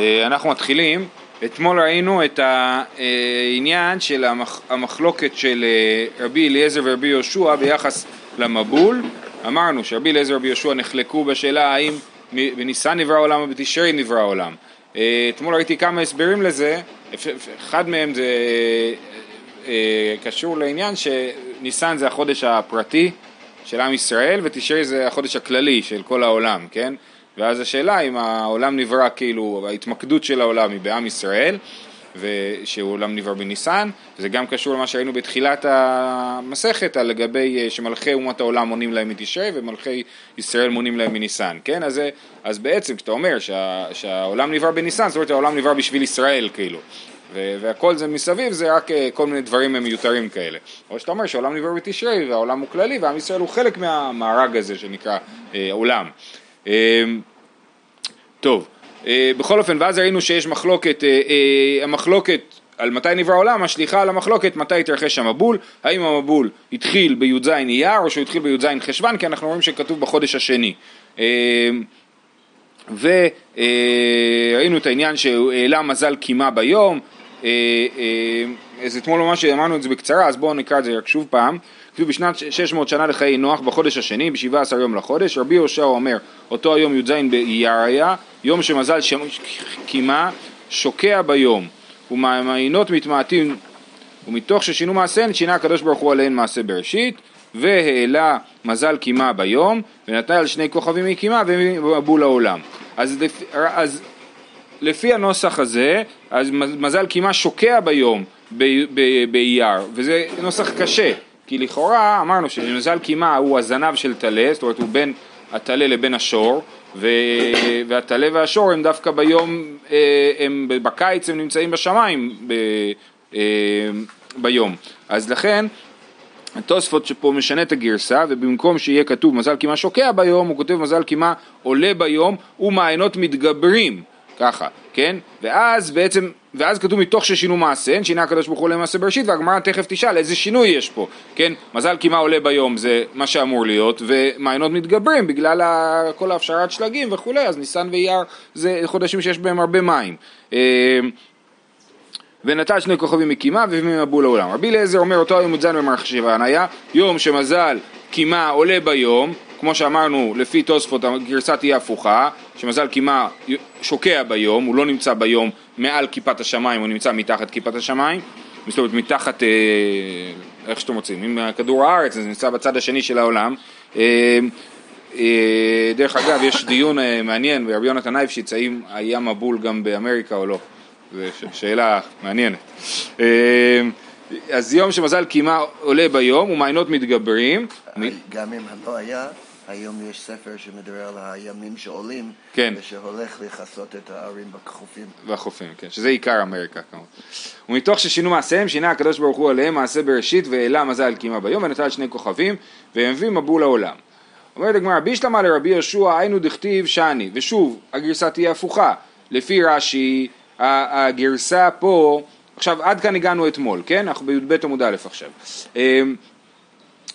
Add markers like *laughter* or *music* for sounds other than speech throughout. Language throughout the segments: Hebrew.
אה, אנחנו מתחילים, אתמול ראינו את העניין של המחלוקת של אה, רבי אליעזר ורבי יהושע ביחס למבול, אמרנו שרבי אליעזר ורבי יהושע נחלקו בשאלה האם בניסן נברא העולם או בתשרי נברא העולם. אה, אתמול ראיתי כמה הסברים לזה, אחד מהם זה קשור לעניין שניסן זה החודש הפרטי של עם ישראל ותשרי זה החודש הכללי של כל העולם, כן? ואז השאלה אם העולם נברא כאילו, ההתמקדות של העולם היא בעם ישראל, ושהעולם נברא בניסן, זה גם קשור למה שראינו בתחילת המסכת, על לגבי אה, שמלכי אומות העולם מונים להם מתשרי ומלכי ישראל מונים להם מניסן, כן? אז, אז בעצם כשאתה אומר שה, שהעולם נברא בניסן, זאת אומרת העולם נברא בשביל ישראל כאילו. והכל זה מסביב זה רק אה, כל מיני דברים מיותרים כאלה. או שאתה אומר שהעולם נברא בתשרי והעולם הוא כללי ועם ישראל הוא חלק מהמארג הזה שנקרא אה, עולם. אמ, טוב, אה, בכל אופן, ואז ראינו שיש מחלוקת, אה, אה, המחלוקת על מתי נברא העולם, השליחה על המחלוקת מתי התרחש המבול, האם המבול התחיל בי"ז אייר או שהוא התחיל בי"ז חשוון, כי אנחנו רואים שכתוב בחודש השני. אמ, וראינו את העניין שהוא העלה מזל קימה ביום, אז אתמול ממש אמרנו את זה בקצרה, אז בואו נקרא את זה רק שוב פעם. כתוב בשנת 600 שנה לחיי נוח בחודש השני, ב-17 יום לחודש, רבי יהושע אומר, אותו היום י"ז באייר היה, יום שמזל קימה, שוקע ביום, ומעיינות מתמעטים, ומתוך ששינו מעשיהן, שינה הקדוש ברוך הוא עליהן מעשה בראשית, והעלה מזל קימה ביום, ונתן על שני כוכבים מקימה ומבול העולם. אז, אז לפי הנוסח הזה, אז מזל קימה שוקע ביום באייר, וזה נוסח קשה, כי לכאורה אמרנו שמזל קימה הוא הזנב של טלה, זאת אומרת הוא בין הטלה לבין השור. והטלה והשור הם דווקא ביום, אה, הם בקיץ הם נמצאים בשמיים ב... אה, ביום. אז לכן התוספות שפה משנה את הגרסה ובמקום שיהיה כתוב מזל קימה שוקע ביום הוא כותב מזל קימה עולה ביום ומעיינות מתגברים ככה, כן? ואז בעצם, ואז כתוב מתוך ששינו מעשה, שינה הקדוש ברוך הוא למעשה בראשית, והגמרא תכף תשאל איזה שינוי יש פה, כן? מזל קימה עולה ביום זה מה שאמור להיות, ומעיינות מתגברים בגלל כל ההפשרת שלגים וכולי, אז ניסן ואייר זה חודשים שיש בהם הרבה מים. אה, ונטל שני כוכבים מקימה וממבול לעולם. רבי אליעזר אומר אותו היום י"ז במרחשיבן היה יום שמזל קימה עולה ביום כמו שאמרנו, לפי תוספות הגרסה תהיה הפוכה, שמזל קימה שוקע ביום, הוא לא נמצא ביום מעל כיפת השמיים, הוא נמצא מתחת כיפת השמיים, זאת אומרת מתחת, אה, איך שאתם רוצים, אם כדור הארץ, זה נמצא בצד השני של העולם. אה, אה, דרך אגב, יש דיון מעניין ברבי יונתן אייפשיץ, האם היה מבול גם באמריקה או לא, זו שאלה מעניינת. אז יום שמזל קימה עולה ביום ומעיינות מתגברים. גם אם לא היה, היום יש ספר שמדבר על הימים שעולים, כן. ושהולך לכסות את הערים בחופים. בחופים, כן, שזה עיקר אמריקה כמובן. ומתוך ששינו מעשיהם, שינה הקדוש ברוך הוא עליהם מעשה בראשית והעלה מזל קימה ביום ונטל שני כוכבים והביא מבול העולם. אומרת הגמרא, בישלמה לרבי יהושע היינו דכתיב שני, ושוב, הגרסה תהיה הפוכה, לפי רש"י, הגרסה פה, עכשיו עד כאן הגענו אתמול, כן? אנחנו בי"ב עמוד א' עכשיו. אמ,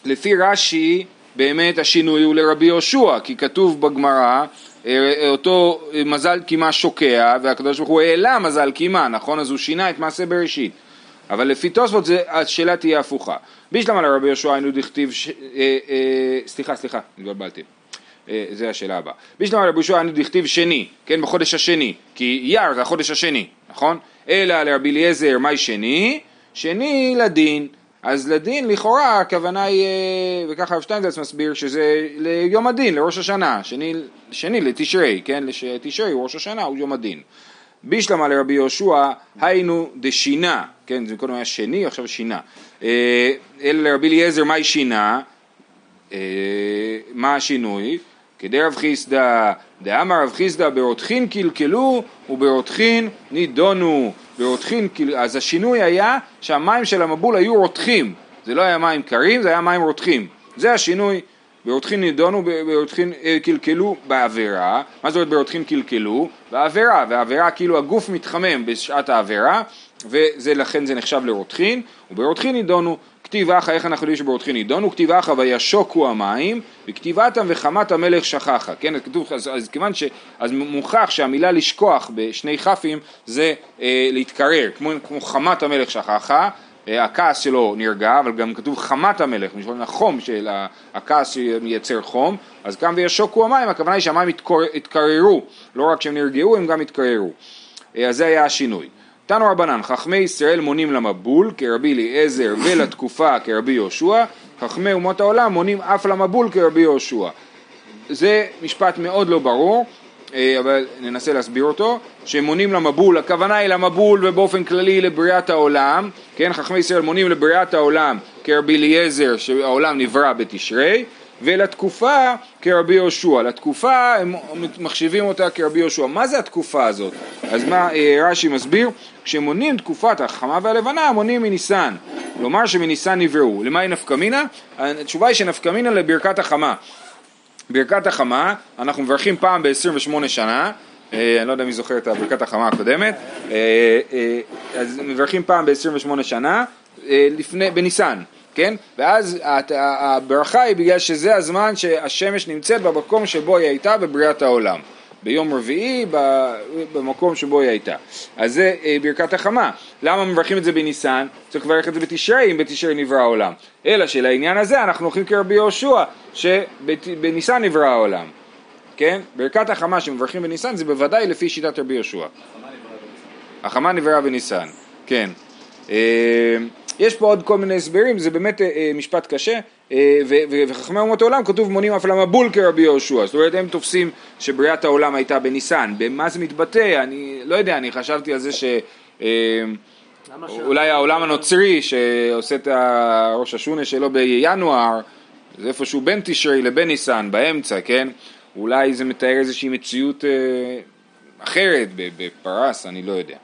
לפי רש"י באמת השינוי הוא לרבי יהושע, כי כתוב בגמרא אה, אותו מזל קימה שוקע והקדוש ברוך הוא העלה מזל קימה, נכון? אז הוא שינה את מעשה בראשית. אבל לפי תוספות השאלה תהיה הפוכה. בישלמה לרבי יהושע היינו דכתיב, ש... אה, אה, סליחה סליחה, התבלבלתי. אה, זה השאלה הבאה. בישלמה לרבי יהושע היינו דכתיב שני, כן, בחודש השני, כי אייר זה החודש השני, נכון? אלא לרבי אליעזר מאי שני? שני לדין. אז לדין לכאורה הכוונה היא, אה, וככה הרב שטיינזלץ מסביר שזה ליום הדין, לראש השנה, שני, שני לתשרי, כן, תשרי ראש השנה, הוא יום הדין. בישלמה לרבי יהושע היינו דשינה, כן, זה קודם היה שני, עכשיו שינה. אה, אלא לרבי אליעזר מהי שינה? אה, מה השינוי? כדי רב חיסדא, דאמר רב חיסדא ברותחין קלקלו וברותחין נידונו. ברותחין, אז השינוי היה שהמים של המבול היו רותחים, זה לא היה מים קרים, זה היה מים רותחים. זה השינוי, ברותחין נידונו, ברותחין אה, קלקלו בעבירה, מה זאת אומרת ברותחין קלקלו? בעבירה, והעבירה כאילו הגוף מתחמם בשעת העבירה, ולכן זה נחשב לרותחין, וברותחין נידונו וכתיב אחא איך אנחנו יודעים שברותחין נידון, וכתיב אחא וישוקו המים, וכתיבתם וחמת המלך שכחה, כן, אז כתוב, אז, אז כיוון ש... אז מוכח שהמילה לשכוח בשני כ"פים זה אה, להתקרר, כמו, כמו חמת המלך שכחה, אה, הכעס שלו נרגע, אבל גם כתוב חמת המלך, משום החום של הכעס שמייצר חום, אז כאן וישוקו המים, הכוונה היא שהמים התקררו, לא רק שהם נרגעו, הם גם התקררו. אה, אז זה היה השינוי. תנו רבנן, חכמי ישראל מונים למבול כרבי אליעזר ולתקופה כרבי יהושע, חכמי אומות העולם מונים אף למבול כרבי יהושע. זה משפט מאוד לא ברור, אה, אבל ננסה להסביר אותו, שמונים למבול, הכוונה היא למבול ובאופן כללי לבריאת העולם, כן, חכמי ישראל מונים לבריאת העולם כרבי אליעזר שהעולם נברא בתשרי, ולתקופה כרבי יהושע. לתקופה הם מחשיבים אותה כרבי יהושע. מה זה התקופה הזאת? אז מה אה, רש"י מסביר? כשמונים תקופת החמה והלבנה מונים מניסן. כלומר שמניסן נבראו. למה היא נפקא מינה? התשובה היא שנפקא מינה לברכת החמה. ברכת החמה, אנחנו מברכים פעם ב-28 שנה, אה, אני לא יודע מי זוכר את ברכת החמה הקודמת, אה, אז מברכים פעם ב-28 שנה, לפני, בניסן. כן? ואז הברכה היא בגלל שזה הזמן שהשמש נמצאת במקום שבו היא הייתה בבריאת העולם. ביום רביעי במקום שבו היא הייתה. אז זה אה, ברכת החמה. למה מברכים את זה בניסן? צריך לברך את זה בתשרי, אם בתשרי נברא העולם. אלא שלעניין הזה אנחנו הולכים כרבי יהושע, שבניסן נברא העולם. כן? ברכת החמה שמברכים בניסן זה בוודאי לפי שיטת רבי יהושע. החמה נבראה בניסן, כן. אה, יש פה עוד כל מיני הסברים, זה באמת אה, אה, משפט קשה, וחכמי אומות העולם כתוב מונים אף למבול כרבי יהושע, זאת אומרת הם תופסים שבריאת העולם הייתה בניסן, במה זה מתבטא, אני לא יודע, אני חשבתי על זה ש... אולי העולם הנוצרי שעושה את הראש השונה שלו בינואר, זה איפשהו בין תשרי לבין ניסן, באמצע, כן? אולי זה מתאר איזושהי מציאות אחרת בפרס, אני לא יודע.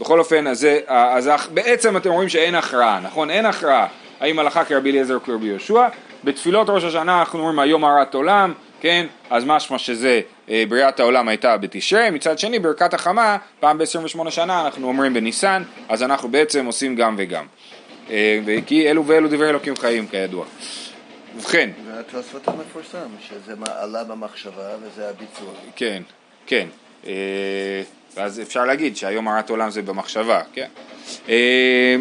בכל אופן, אז, אז בעצם אתם רואים שאין הכרעה, נכון? אין הכרעה האם הלכה כרבי אליעזר או כרבי יהושע. בתפילות ראש השנה אנחנו אומרים היום הרת עולם, כן? אז משמע שזה אה, בריאת העולם הייתה בתשרי, מצד שני ברכת החמה, פעם ב-28 שנה אנחנו אומרים בניסן, אז אנחנו בעצם עושים גם וגם. אה, כי אלו ואלו דברי אלוקים חיים כידוע. ובכן. והתוספות המפורסם, שזה עלה במחשבה וזה הביצוע. כן, כן. אה, ואז אפשר להגיד שהיום הרת עולם זה במחשבה, כן? אה,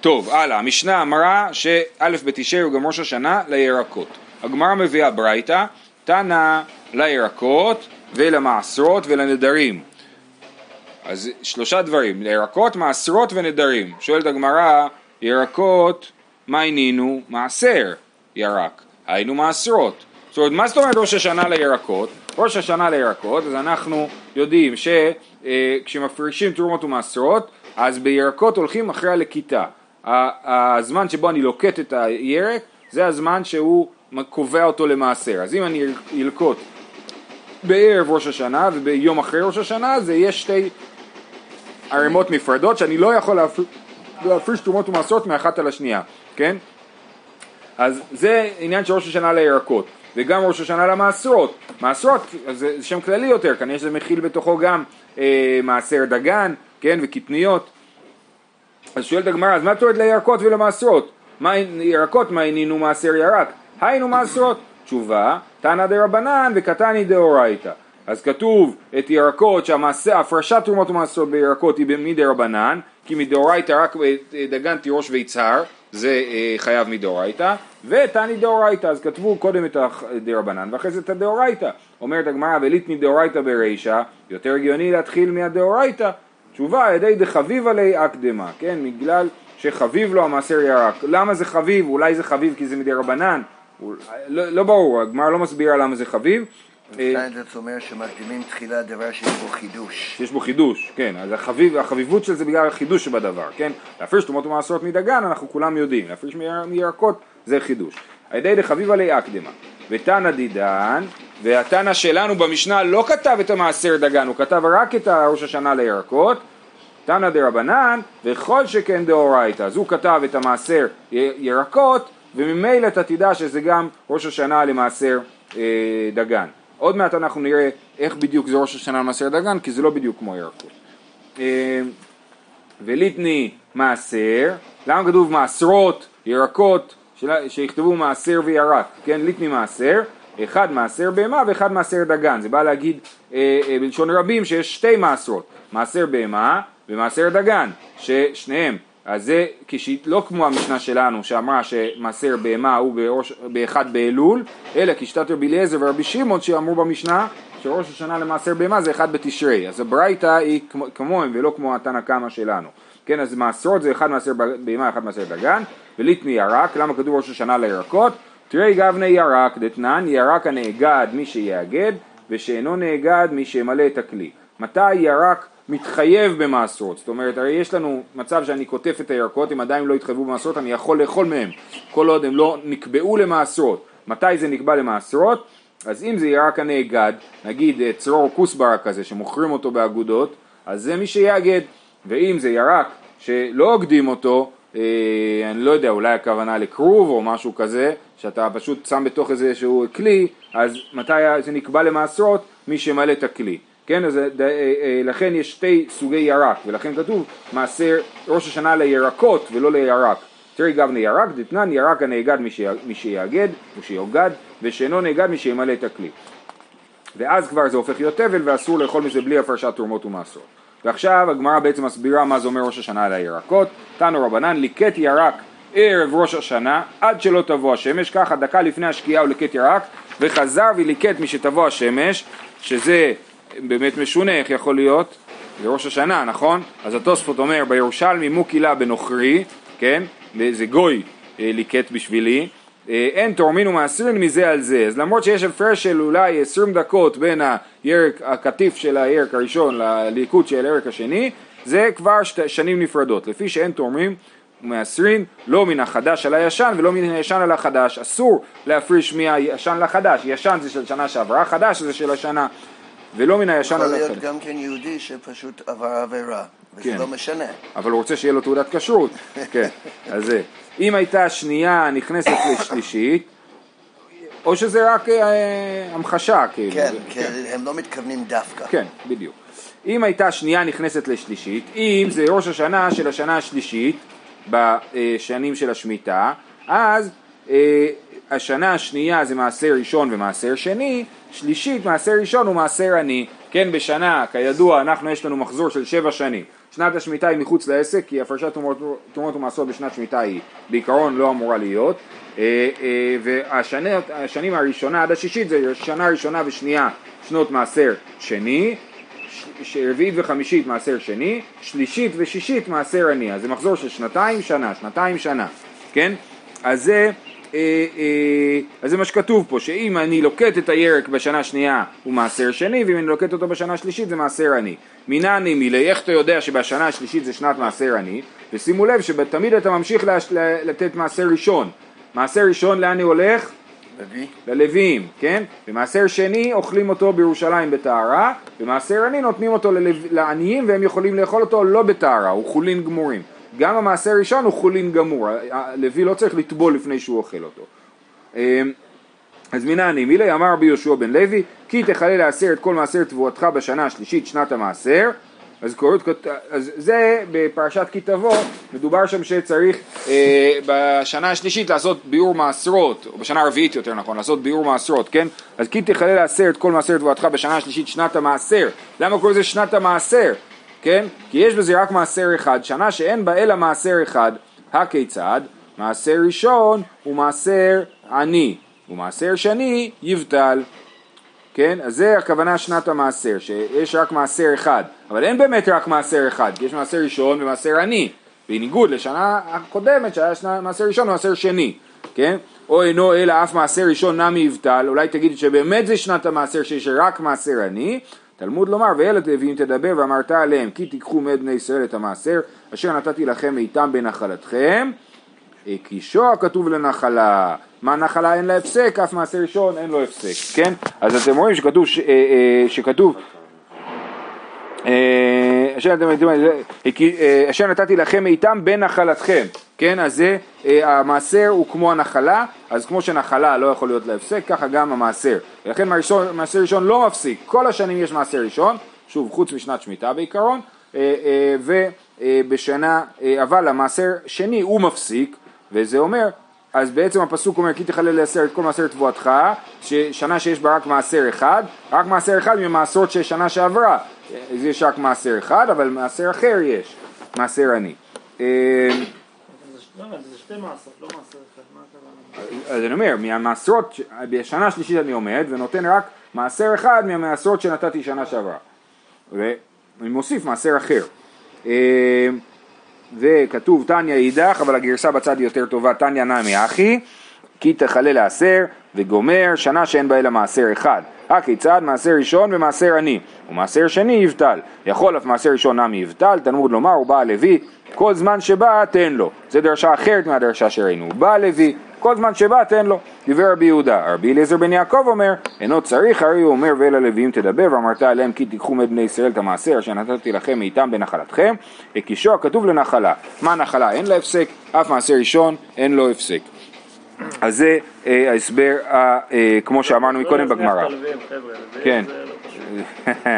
טוב, הלאה, המשנה אמרה שא' בתשרי הוא גם ראש השנה לירקות. הגמרא מביאה ברייתא, תנא לירקות ולמעשרות ולנדרים. אז שלושה דברים, לירקות, מעשרות ונדרים. שואלת הגמרא, ירקות, מה הנינו? מעשר ירק, היינו מעשרות. זאת אומרת, מה זאת אומרת ראש השנה לירקות? ראש השנה לירקות, אז אנחנו יודעים שכשמפרישים תרומות ומעשרות, אז בירקות הולכים אחרי הלקיטה. הזמן שבו אני לוקט את הירק, זה הזמן שהוא קובע אותו למעשר. אז אם אני אלקוט בערב ראש השנה וביום אחרי ראש השנה, זה יהיה שתי ערימות נפרדות שאני לא יכול להפריש תרומות ומעשרות מאחת על השנייה, כן? אז זה עניין של ראש השנה לירקות. וגם ראש השנה למעשרות. מעשרות זה שם כללי יותר, כנראה שזה מכיל בתוכו גם אה, מעשר דגן, כן, וקטניות. אז שואלת הגמרא, אז מה את אומרת לירקות ולמעשרות? מה ירקות, מה הנינו מעשר ירק? היינו מעשרות. תשובה, תנא דרבנן וקטני דאורייתא. אז כתוב את ירקות שהמעשה, הפרשת תרומות ומעשרות בירקות היא מדרבנן, כי מדאורייתא רק דגן תירוש ויצהר, זה אה, חייב מדאורייתא, ותני דאורייתא, אז כתבו קודם את הדרבנן ואחרי זה את הדאורייתא. אומרת הגמרא וליתני דאורייתא ברישא, יותר הגיוני להתחיל מהדאורייתא. תשובה איידי דחביבא ליה אקדמה, כן, בגלל שחביב לו המעשר ירק. למה זה חביב? אולי זה חביב כי זה מדרבנן? לא, לא ברור, הגמרא לא מסבירה למה זה חביב. סטיינדרס אומר שמקדימים תחילה דבר שיש בו חידוש. שיש בו חידוש, כן, אז החביב, החביבות של זה בגלל החידוש שבדבר, כן? להפריש תרומות ומעשרות מדגן אנחנו כולם יודעים, להפריש מירקות זה חידוש. על ידי דחביב עלי אקדמה. ותנא דידן, והתנא שלנו במשנה לא כתב את המעשר דגן, הוא כתב רק את ראש השנה לירקות, תנא דרבנן, וכל שכן דאורייתא. אז הוא כתב את המעשר ירקות, וממילא אתה תדע שזה גם ראש השנה למעשר אה, דגן. עוד מעט אנחנו נראה איך בדיוק זה ראש השנה למעשר דגן, כי זה לא בדיוק כמו ירקות. אה, וליטני מעשר, למה כתוב מעשרות ירקות? שיכתבו מעשר וירק, כן, ליטני מעשר, אחד מעשר בהמה ואחד מעשר דגן, זה בא להגיד אה, אה, בלשון רבים שיש שתי מעשרות, מעשר בהמה ומעשר דגן, ששניהם, אז זה כש... לא כמו המשנה שלנו שאמרה שמעשר בהמה הוא בראש, באחד באלול, אלא כשיטת רבי אליעזר ורבי שמעון שאמרו במשנה שראש השנה למעשר בהמה זה אחד בתשרי, אז הברייתא היא כמו- כמוהם ולא כמו התנא קמא שלנו. כן, אז מעשרות זה אחד מעשר בהמה, אחד מעשר דגן, וליטני ירק, למה כתוב ראש השנה לירקות? תראי גבני ירק, דתנן, ירק הנאגד מי שיאגד, ושאינו נאגד מי שימלא את הכלי. מתי ירק מתחייב במעשרות? זאת אומרת, הרי יש לנו מצב שאני קוטף את הירקות, אם עדיין לא התחייבו במעשרות, אני יכול לאכול מהם, כל עוד הם לא נקבעו למעשרות. מתי זה נקבע למעשרות? אז אם זה ירק הנאגד, נגיד אה, צרור כוסברה כזה, שמוכרים אותו באגודות, אז זה מי שיאגד. ואם זה ירק שלא אוגדים אותו, אה, אני לא יודע, אולי הכוונה לכרוב או משהו כזה, שאתה פשוט שם בתוך איזשהו כלי, אז מתי זה נקבע למעשרות? מי שמלא את הכלי. כן, אז אה, אה, אה, לכן יש שתי סוגי ירק, ולכן כתוב מעשר ראש השנה לירקות ולא לירק. תראי גבני ירק, דתנן ירק הנאגד מי שי- מי שיאגד, מי שיאוגד, ושאינו נאגד מי שימלא את הכלי. ואז כבר זה הופך להיות תבל ואסור לאכול מזה בלי הפרשת תרומות ומעשרות. ועכשיו הגמרא בעצם מסבירה מה זה אומר ראש השנה על הירקות. תנו רבנן, ליקט ירק ערב ראש השנה עד שלא תבוא השמש, ככה דקה לפני השקיעה הוא ליקט ירק וחזר וליקט משתבוא השמש, שזה באמת משונה, איך יכול להיות? זה ראש השנה, נכון? אז התוספות אומר בירושלמי מוקילה בנוכרי, כן? זה גוי אה, ליקט בשבילי, אה, אין תורמין ומעשרין מזה על זה, אז למרות שיש הפרש של אולי 20 דקות בין הירק, הקטיף של הירק הראשון לליקוט של הירק השני, זה כבר שת, שנים נפרדות, לפי שאין תורמים ומעשרין לא מן החדש על הישן ולא מן הישן על החדש, אסור להפריש מהישן לחדש, ישן זה של שנה שעברה, חדש זה של השנה, ולא מן הישן יכול על להיות החדש. גם כן יהודי שפשוט עבר עבירה, וזה כן. לא משנה. אבל הוא רוצה שיהיה לו תעודת כשרות, *laughs* כן, אז זה. אם הייתה שנייה נכנסת לשלישית, או שזה רק אה, המחשה, כאילו. כן, זה- כי הם לא מתכוונים דווקא. כן, בדיוק. אם הייתה שנייה נכנסת לשלישית, אם זה ראש השנה של השנה השלישית, בשנים של השמיטה, אז אה, השנה השנייה זה מעשר ראשון ומעשר שני, שלישית מעשר ראשון הוא מעשר עני. כן, בשנה, כידוע, אנחנו יש לנו מחזור של שבע שנים. שנת השמיטה היא מחוץ לעסק, כי הפרשת תרומות, ומעשרות בשנת שמיטה היא בעיקרון לא אמורה להיות. אה, אה, והשנים הראשונה עד השישית זה שנה ראשונה ושנייה שנות מעשר שני, רביעית וחמישית מעשר שני, שלישית ושישית מעשר עני, אז זה מחזור של שנתיים שנה, שנתיים שנה, כן? אז זה, אז זה מה שכתוב פה, שאם אני לוקט את הירק בשנה השנייה הוא מעשר שני, ואם אני לוקט אותו בשנה השלישית זה מעשר עני. מינני מילי, איך אתה יודע שבשנה השלישית זה שנת מעשר עני? ושימו לב שתמיד אתה ממשיך לתת מעשר ראשון. מעשר ראשון לאן הוא הולך? רביעי? ללוויים, כן? במעשר שני אוכלים אותו בירושלים בטהרה, במעשר עני נותנים אותו ללו... לעניים והם יכולים לאכול אותו לא בטהרה, הוא חולין גמורים. גם המעשר ראשון הוא חולין גמור, הלוי לא צריך לטבול לפני שהוא אוכל אותו. אמ, אז מנעני מילי אמר רבי יהושע בן לוי כי תכלה לעשר את כל מעשר תבואתך בשנה השלישית שנת המעשר אז, קוראות, אז זה בפרשת כי תבוא מדובר שם שצריך אה, בשנה השלישית לעשות ביאור מעשרות או בשנה הרביעית יותר נכון לעשות ביאור מעשרות כן? אז כי תכלה לעשר את כל מעשר תבואתך בשנה השלישית שנת המעשר למה קוראים לזה שנת המעשר כן? כי יש בזה רק מעשר אחד. שנה שאין בה אלא מעשר אחד הכיצד? מעשר ראשון הוא מעשר עני. ומעשר שני יבטל. כן? אז זה הכוונה שנת המעשר, שיש רק מעשר אחד, אבל אין באמת רק מעשר אחד, כי יש מעשר ראשון ומעשר עני, בניגוד לשנה הקודמת שהיה שנה, מעשר ראשון ומעשר שני, כן? או אינו אלא אף מעשר ראשון נמי יבטל, אולי תגיד שבאמת זה שנת המעשר שיש רק מעשר עני, תלמוד לומר וילד לוויים תדבר ואמרת עליהם כי תיקחו מאת בני ישראל את המעשר אשר נתתי לכם מאיתם בנחלתכם. קישוע כתוב לנחלה, מה נחלה? אין לה הפסק, אף מעשה ראשון אין לו הפסק, כן? אז אתם רואים שכתוב, ש, אה, אה, שכתוב אה, אשר נתתי- אה, אה, אשר נתתי לכם איתם בנחלתכם, כן? אז זה, אה, המעשר הוא כמו הנחלה, אז כמו שנחלה לא יכול להיות להפסק, ככה גם המעשר. ולכן מעשר ראשון לא מפסיק, כל השנים יש מעשר ראשון, שוב, חוץ משנת שמיטה בעיקרון, אה, אה, ובשנה, אה, אבל המעשר שני הוא מפסיק, וזה אומר, אז בעצם הפסוק אומר כי תחלל לעשר את כל מעשר תבואתך, ששנה שיש בה רק מעשר אחד, רק מעשר אחד ממעשרות של שנה שעברה, אז יש רק מעשר אחד, אבל מעשר אחר יש, מעשר עני. אה, לא, זה שתי מעשרות, לא מעשר אחד, מה הכוונה? אז אני אומר, מהמעשרות, בשנה השלישית אני עומד ונותן רק מעשר אחד מהמעשרות שנתתי שנה שעברה. ואני מוסיף מעשר אחר. אה, וכתוב תניא אידך, אבל הגרסה בצד יותר טובה, תניא נמי אחי, כי תחלל לעשר וגומר שנה שאין בה אלא מעשר אחד. הכיצד מעשר ראשון ומעשר עני, ומעשר שני יבטל. יכול אף מעשר ראשון נמי יבטל, תלמוד לומר, הוא בא לוי, כל זמן שבא תן לו. זה דרשה אחרת מהדרשה שראינו. הוא בא לוי, כל זמן שבא תן לו. דיבר רבי יהודה. רבי אליעזר בן יעקב אומר, אינו צריך, הרי הוא אומר ואל הלוויים תדבר, ואמרת עליהם כי תיקחו מבני ישראל את המעשר אשר נתתי לכם מאיתם בנחלתכם, הקישו הכתוב לנחלה. מה נחלה? אין לה הפסק, אף מעשר ראשון אין לו הפסק. אז זה אה, ההסבר, אה, אה, כמו שאמרנו מקודם בגמרא. לא הלווים כן. לא.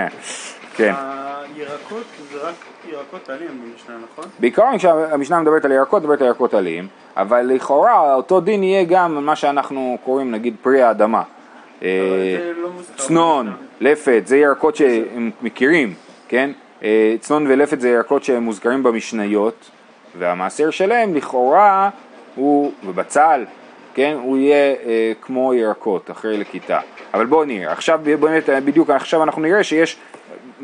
כן. הירקות זה רק ירקות עלים במשנה, נכון? בעיקרון כשהמשנה מדברת על ירקות, מדברת על ירקות עליים, אבל לכאורה אותו דין יהיה גם מה שאנחנו קוראים נגיד פרי האדמה. לא צנון. לפת, זה ירקות שהם מכירים, כן? צנון ולפת זה ירקות שהם מוזכרים במשניות, והמעשר שלהם לכאורה הוא, ובצל, כן? הוא יהיה אה, כמו ירקות אחרי לכיתה. אבל בואו נראה, עכשיו באמת, בדיוק עכשיו אנחנו נראה שיש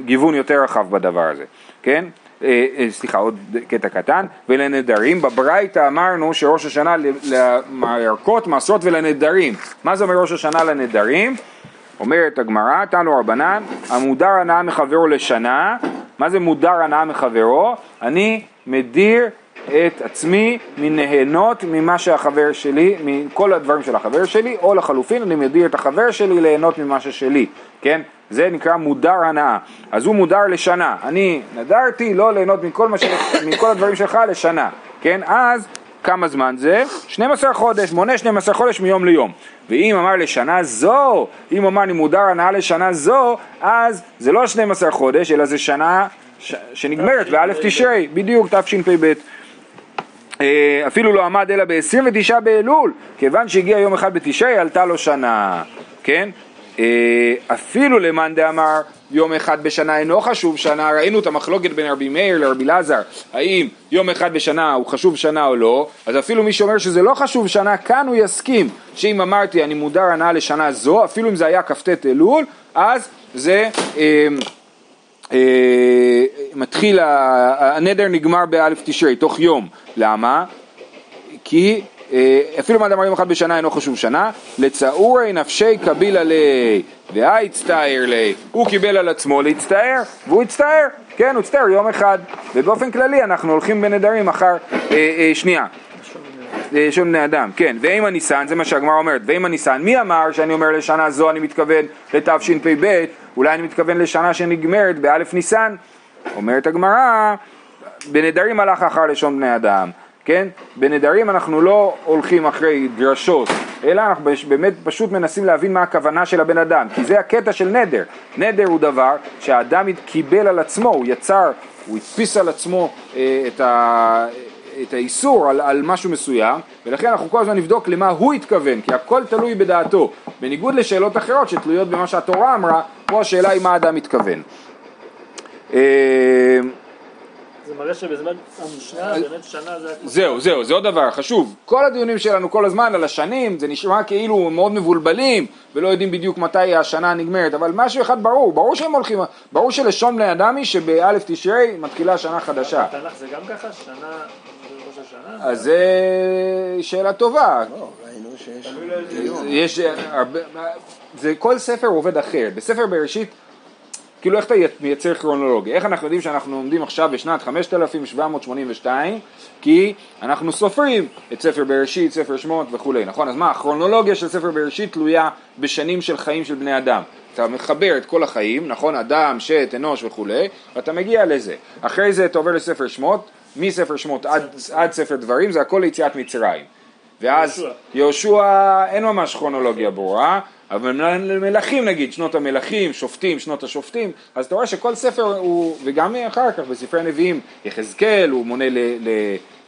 גיוון יותר רחב בדבר הזה, כן? אה, אה, סליחה, עוד קטע קטן, ולנדרים, בברייתא אמרנו שראש השנה לירקות, מעשרות ולנדרים. מה זה אומר ראש השנה לנדרים? אומרת הגמרא, תנו רבנן, המודר הנאה מחברו לשנה, מה זה מודר הנאה מחברו? אני מדיר את עצמי מנהנות ממה שהחבר שלי, מכל הדברים של החבר שלי, או לחלופין אני מדיר את החבר שלי ליהנות ממה ששלי, כן? זה נקרא מודר הנאה. אז הוא מודר לשנה. אני נדרתי לא ליהנות מכל, ש... מכל הדברים שלך לשנה, כן? אז כמה זמן זה? 12 חודש, מונה 12 חודש מיום ליום. ואם אמר לשנה זו, אם אמר אני מודר הנאה לשנה זו, אז זה לא 12 חודש, אלא זה שנה ש... שנגמרת באלף תשרי, בדיוק תשפ"ב. אה, אפילו לא עמד אלא ב-29 באלול, כיוון שהגיע יום אחד בתשרי עלתה לו שנה, כן? אה, אפילו למאן דאמר יום אחד בשנה אינו חשוב שנה, ראינו את המחלוקת בין רבי מאיר לרבי אלעזר, האם יום אחד בשנה הוא חשוב שנה או לא, אז אפילו מי שאומר שזה לא חשוב שנה, כאן הוא יסכים שאם אמרתי אני מודר הנאה לשנה זו, אפילו אם זה היה כ"ט אלול, אז זה... אה, אה, מתחיל, הנדר נגמר באלף תשרי, תוך יום. למה? כי אה, אפילו דאמר יום אחד בשנה אינו חשוב שנה, לצעורי נפשי קבילה לי, והצטער לי, הוא קיבל על עצמו להצטער, והוא הצטער, כן, הוא הצטער יום אחד, ובאופן כללי אנחנו הולכים בנדרים אחר, אה, אה, שנייה, אה, שום בני אדם, כן, ואם הניסן, זה מה שהגמרא אומרת, ואם הניסן, מי אמר שאני אומר לשנה זו אני מתכוון לתשפ"ב, אולי אני מתכוון לשנה שנגמרת באלף ניסן, אומרת הגמרא, בנדרים הלך אחר לשון בני אדם, כן? בנדרים אנחנו לא הולכים אחרי דרשות, אלא אנחנו באמת פשוט מנסים להבין מה הכוונה של הבן אדם, כי זה הקטע של נדר. נדר הוא דבר שהאדם קיבל על עצמו, הוא יצר, הוא הדפיס על עצמו אה, את, ה, את האיסור על, על משהו מסוים, ולכן אנחנו כל הזמן נבדוק למה הוא התכוון, כי הכל תלוי בדעתו. בניגוד לשאלות אחרות שתלויות במה שהתורה אמרה, פה השאלה היא מה האדם מתכוון. אה, זה מראה שבזמן המשנה באמת שנה זה... זהו, זהו, זה עוד דבר חשוב. כל הדיונים שלנו כל הזמן על השנים, זה נשמע כאילו מאוד מבולבלים ולא יודעים בדיוק מתי השנה נגמרת, אבל משהו אחד ברור, ברור שהם הולכים, ברור שלשון בני אדם היא שבאלף תשרי מתחילה שנה חדשה. בתנ"ך זה גם ככה? שנה זה ראש השנה? אז זה שאלה טובה. לא. יש הרבה, זה כל ספר עובד אחרת. בספר בראשית, כאילו איך אתה מייצר כרונולוגיה? איך אנחנו יודעים שאנחנו עומדים עכשיו בשנת 5782? כי אנחנו סופרים את ספר בראשית, ספר שמות וכולי, נכון? אז מה, הכרונולוגיה של ספר בראשית תלויה בשנים של חיים של בני אדם. אתה מחבר את כל החיים, נכון? אדם, שת, אנוש וכולי, ואתה מגיע לזה. אחרי זה אתה עובר לספר שמות, מספר שמות עד, עד ספר דברים, זה הכל ליציאת מצרים. ואז יהושע. יהושע אין ממש כרונולוגיה ברורה, אבל מלכים נגיד, שנות המלכים, שופטים, שנות השופטים, אז אתה רואה שכל ספר הוא, וגם אחר כך בספרי הנביאים, יחזקאל הוא מונה ל, ל,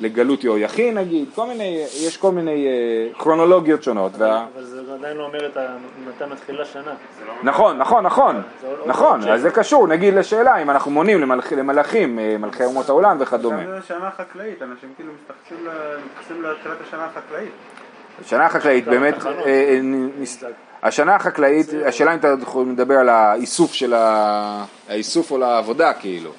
לגלות יהויכין נגיד, כל מיני, יש כל מיני אה, כרונולוגיות שונות. וה... אבל זה עדיין לא אומר את ה- מתי מתחילה שנה. נכון, נכון, נכון, זה עוד- נכון, אז זה קשור, נגיד לשאלה אם אנחנו מונים למלכ- למלכים, אה, מלכי אומות העולם וכדומה. זה שנה חקלאית, אנשים כאילו מתייחסים לתחילת השנה החקלאית. השנה החקלאית באמת, השנה החקלאית, השאלה אם אתה יכול לדבר על האיסוף של ה... האיסוף או לעבודה כאילו,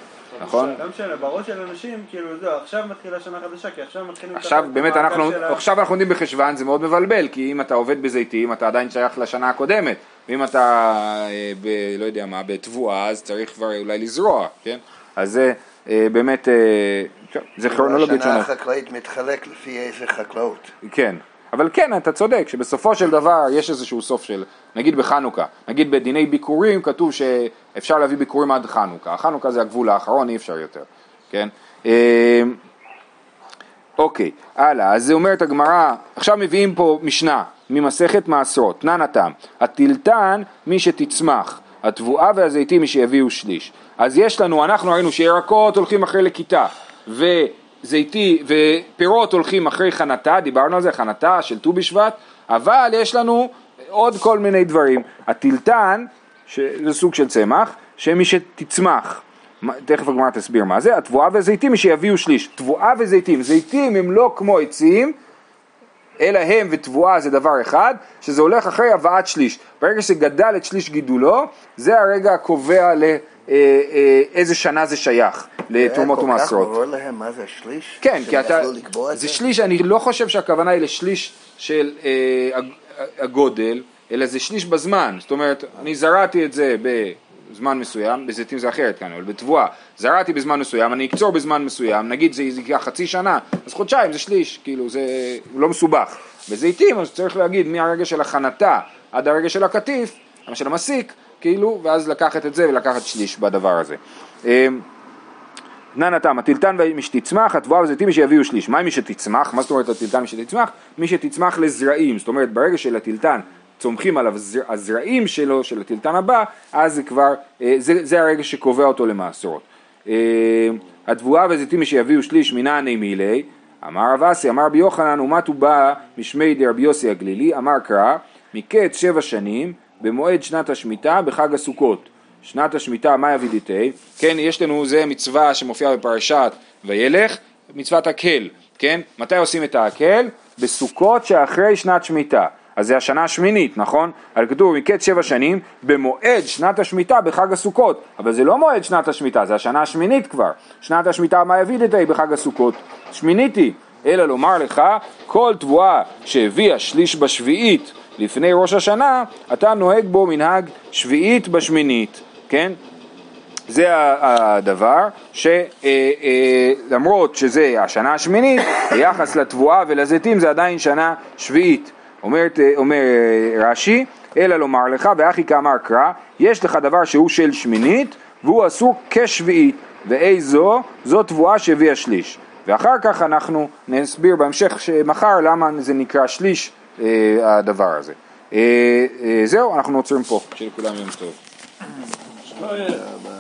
נכון? לא משנה, בראש של אנשים, כאילו, זהו, עכשיו מתחילה שנה חדשה, כי עכשיו מתחילים... עכשיו באמת אנחנו, עכשיו אנחנו עומדים בחשוון זה מאוד מבלבל כי אם אתה עובד בזיתים אתה עדיין שייך לשנה הקודמת ואם אתה אה, ב... לא יודע מה, בתבואה אז צריך כבר אולי לזרוע, כן? אז זה אה, באמת, אה, זה כרונולוגית השנה שונה. החקלאית מתחלק לפי איזה חקלאות. כן, אבל כן, אתה צודק, שבסופו של דבר יש איזשהו סוף של, נגיד בחנוכה, נגיד בדיני ביקורים כתוב שאפשר להביא ביקורים עד חנוכה, חנוכה זה הגבול האחרון, אי אפשר יותר, כן? אה, אוקיי, הלאה, אז זה אומרת הגמרא, עכשיו מביאים פה משנה ממסכת מעשרות, תנן התם, הטילטן מי שתצמח, התבואה והזיתים מי שיביאו שליש. אז יש לנו, אנחנו ראינו שירקות הולכים אחרי לכיתה, וזיתי, ופירות הולכים אחרי חנתה, דיברנו על זה, חנתה של ט"ו בשבט, אבל יש לנו עוד כל מיני דברים. הטילטן, שזה סוג של צמח, שמי שתצמח. תכף הגמרא תסביר מה זה, התבואה והזיתים שיביאו שליש. תבואה וזיתים, זיתים הם לא כמו עצים, אלא הם ותבואה זה דבר אחד, שזה הולך אחרי הבאת שליש. ברגע שגדל את שליש גידולו, זה הרגע הקובע לאיזה שנה זה שייך, לתרומות היה כל כך ומעשרות. ברור להם מה זה שליש? כן, כי אתה, זה שליש, אני לא חושב שהכוונה היא לשליש של אה, הג- הגודל, אלא זה שליש בזמן, זאת אומרת, אני זרעתי את זה בזמן מסוים, בזיתים זה אחרת כאן, אבל בתבואה, זרעתי בזמן מסוים, אני אקצור בזמן מסוים, נגיד זה זה ייקח חצי שנה, אז חודשיים זה שליש, כאילו זה לא מסובך. בזיתים, אז צריך להגיד מהרגע של הכנתה עד הרגע של הקטיף, של המסיק, כאילו, ואז לקחת את זה ולקחת שליש בדבר הזה. אה, תנן התם, הטילטן מי שתצמח, התבואה והזיתים מי שיביאו שליש. מה מי שתצמח? מה זאת אומרת הטילטן מי שתצמח? מי שתצמח לזרעים, זאת אומרת ברגע שלטילטן צומחים עליו זר- הזרעים שלו, של הטילטן הבא, אז זה כבר, אה, זה, זה הרגע שקובע אותו למעשרות. אה, התבואה והזיתים מי שיביאו שליש מנעני מילי, אמר רב אסי, אמר רבי יוחנן, ומתו בא משמי דרבי יוסי הגלילי, אמר קרא, מקץ שבע שנים, במועד שנת השמיטה, בחג הסוכות. שנת השמיטה, מה יבידיתי? כן, יש לנו, זה מצווה שמופיעה בפרשת וילך, מצוות הקל, כן? מתי עושים את ההקל? בסוכות שאחרי שנת שמיטה. אז זה השנה השמינית, נכון? אבל כתוב מקץ שבע שנים, במועד שנת השמיטה בחג הסוכות. אבל זה לא מועד שנת השמיטה, זה השנה השמינית כבר. שנת השמיטה, מה יבידיתי בחג הסוכות? שמינית היא. אלא לומר לך, כל תבואה שהביאה שליש בשביעית לפני ראש השנה, אתה נוהג בו מנהג שביעית בשמינית, כן? זה הדבר, שלמרות שזה השנה השמינית, *coughs* ביחס לתבואה ולזיתים זה עדיין שנה שביעית. אומרת, אה, אומר אה, רש"י, אלא לומר לך, ואחי כאמר קרא, יש לך דבר שהוא של שמינית, והוא אסור כשביעית, ואיזו? זו תבואה שהביאה שליש. ואחר כך אנחנו נסביר בהמשך מחר למה זה נקרא שליש אה, הדבר הזה. אה, אה, זהו, אנחנו עוצרים פה, שלכולם יום טוב. Oh yeah. Um,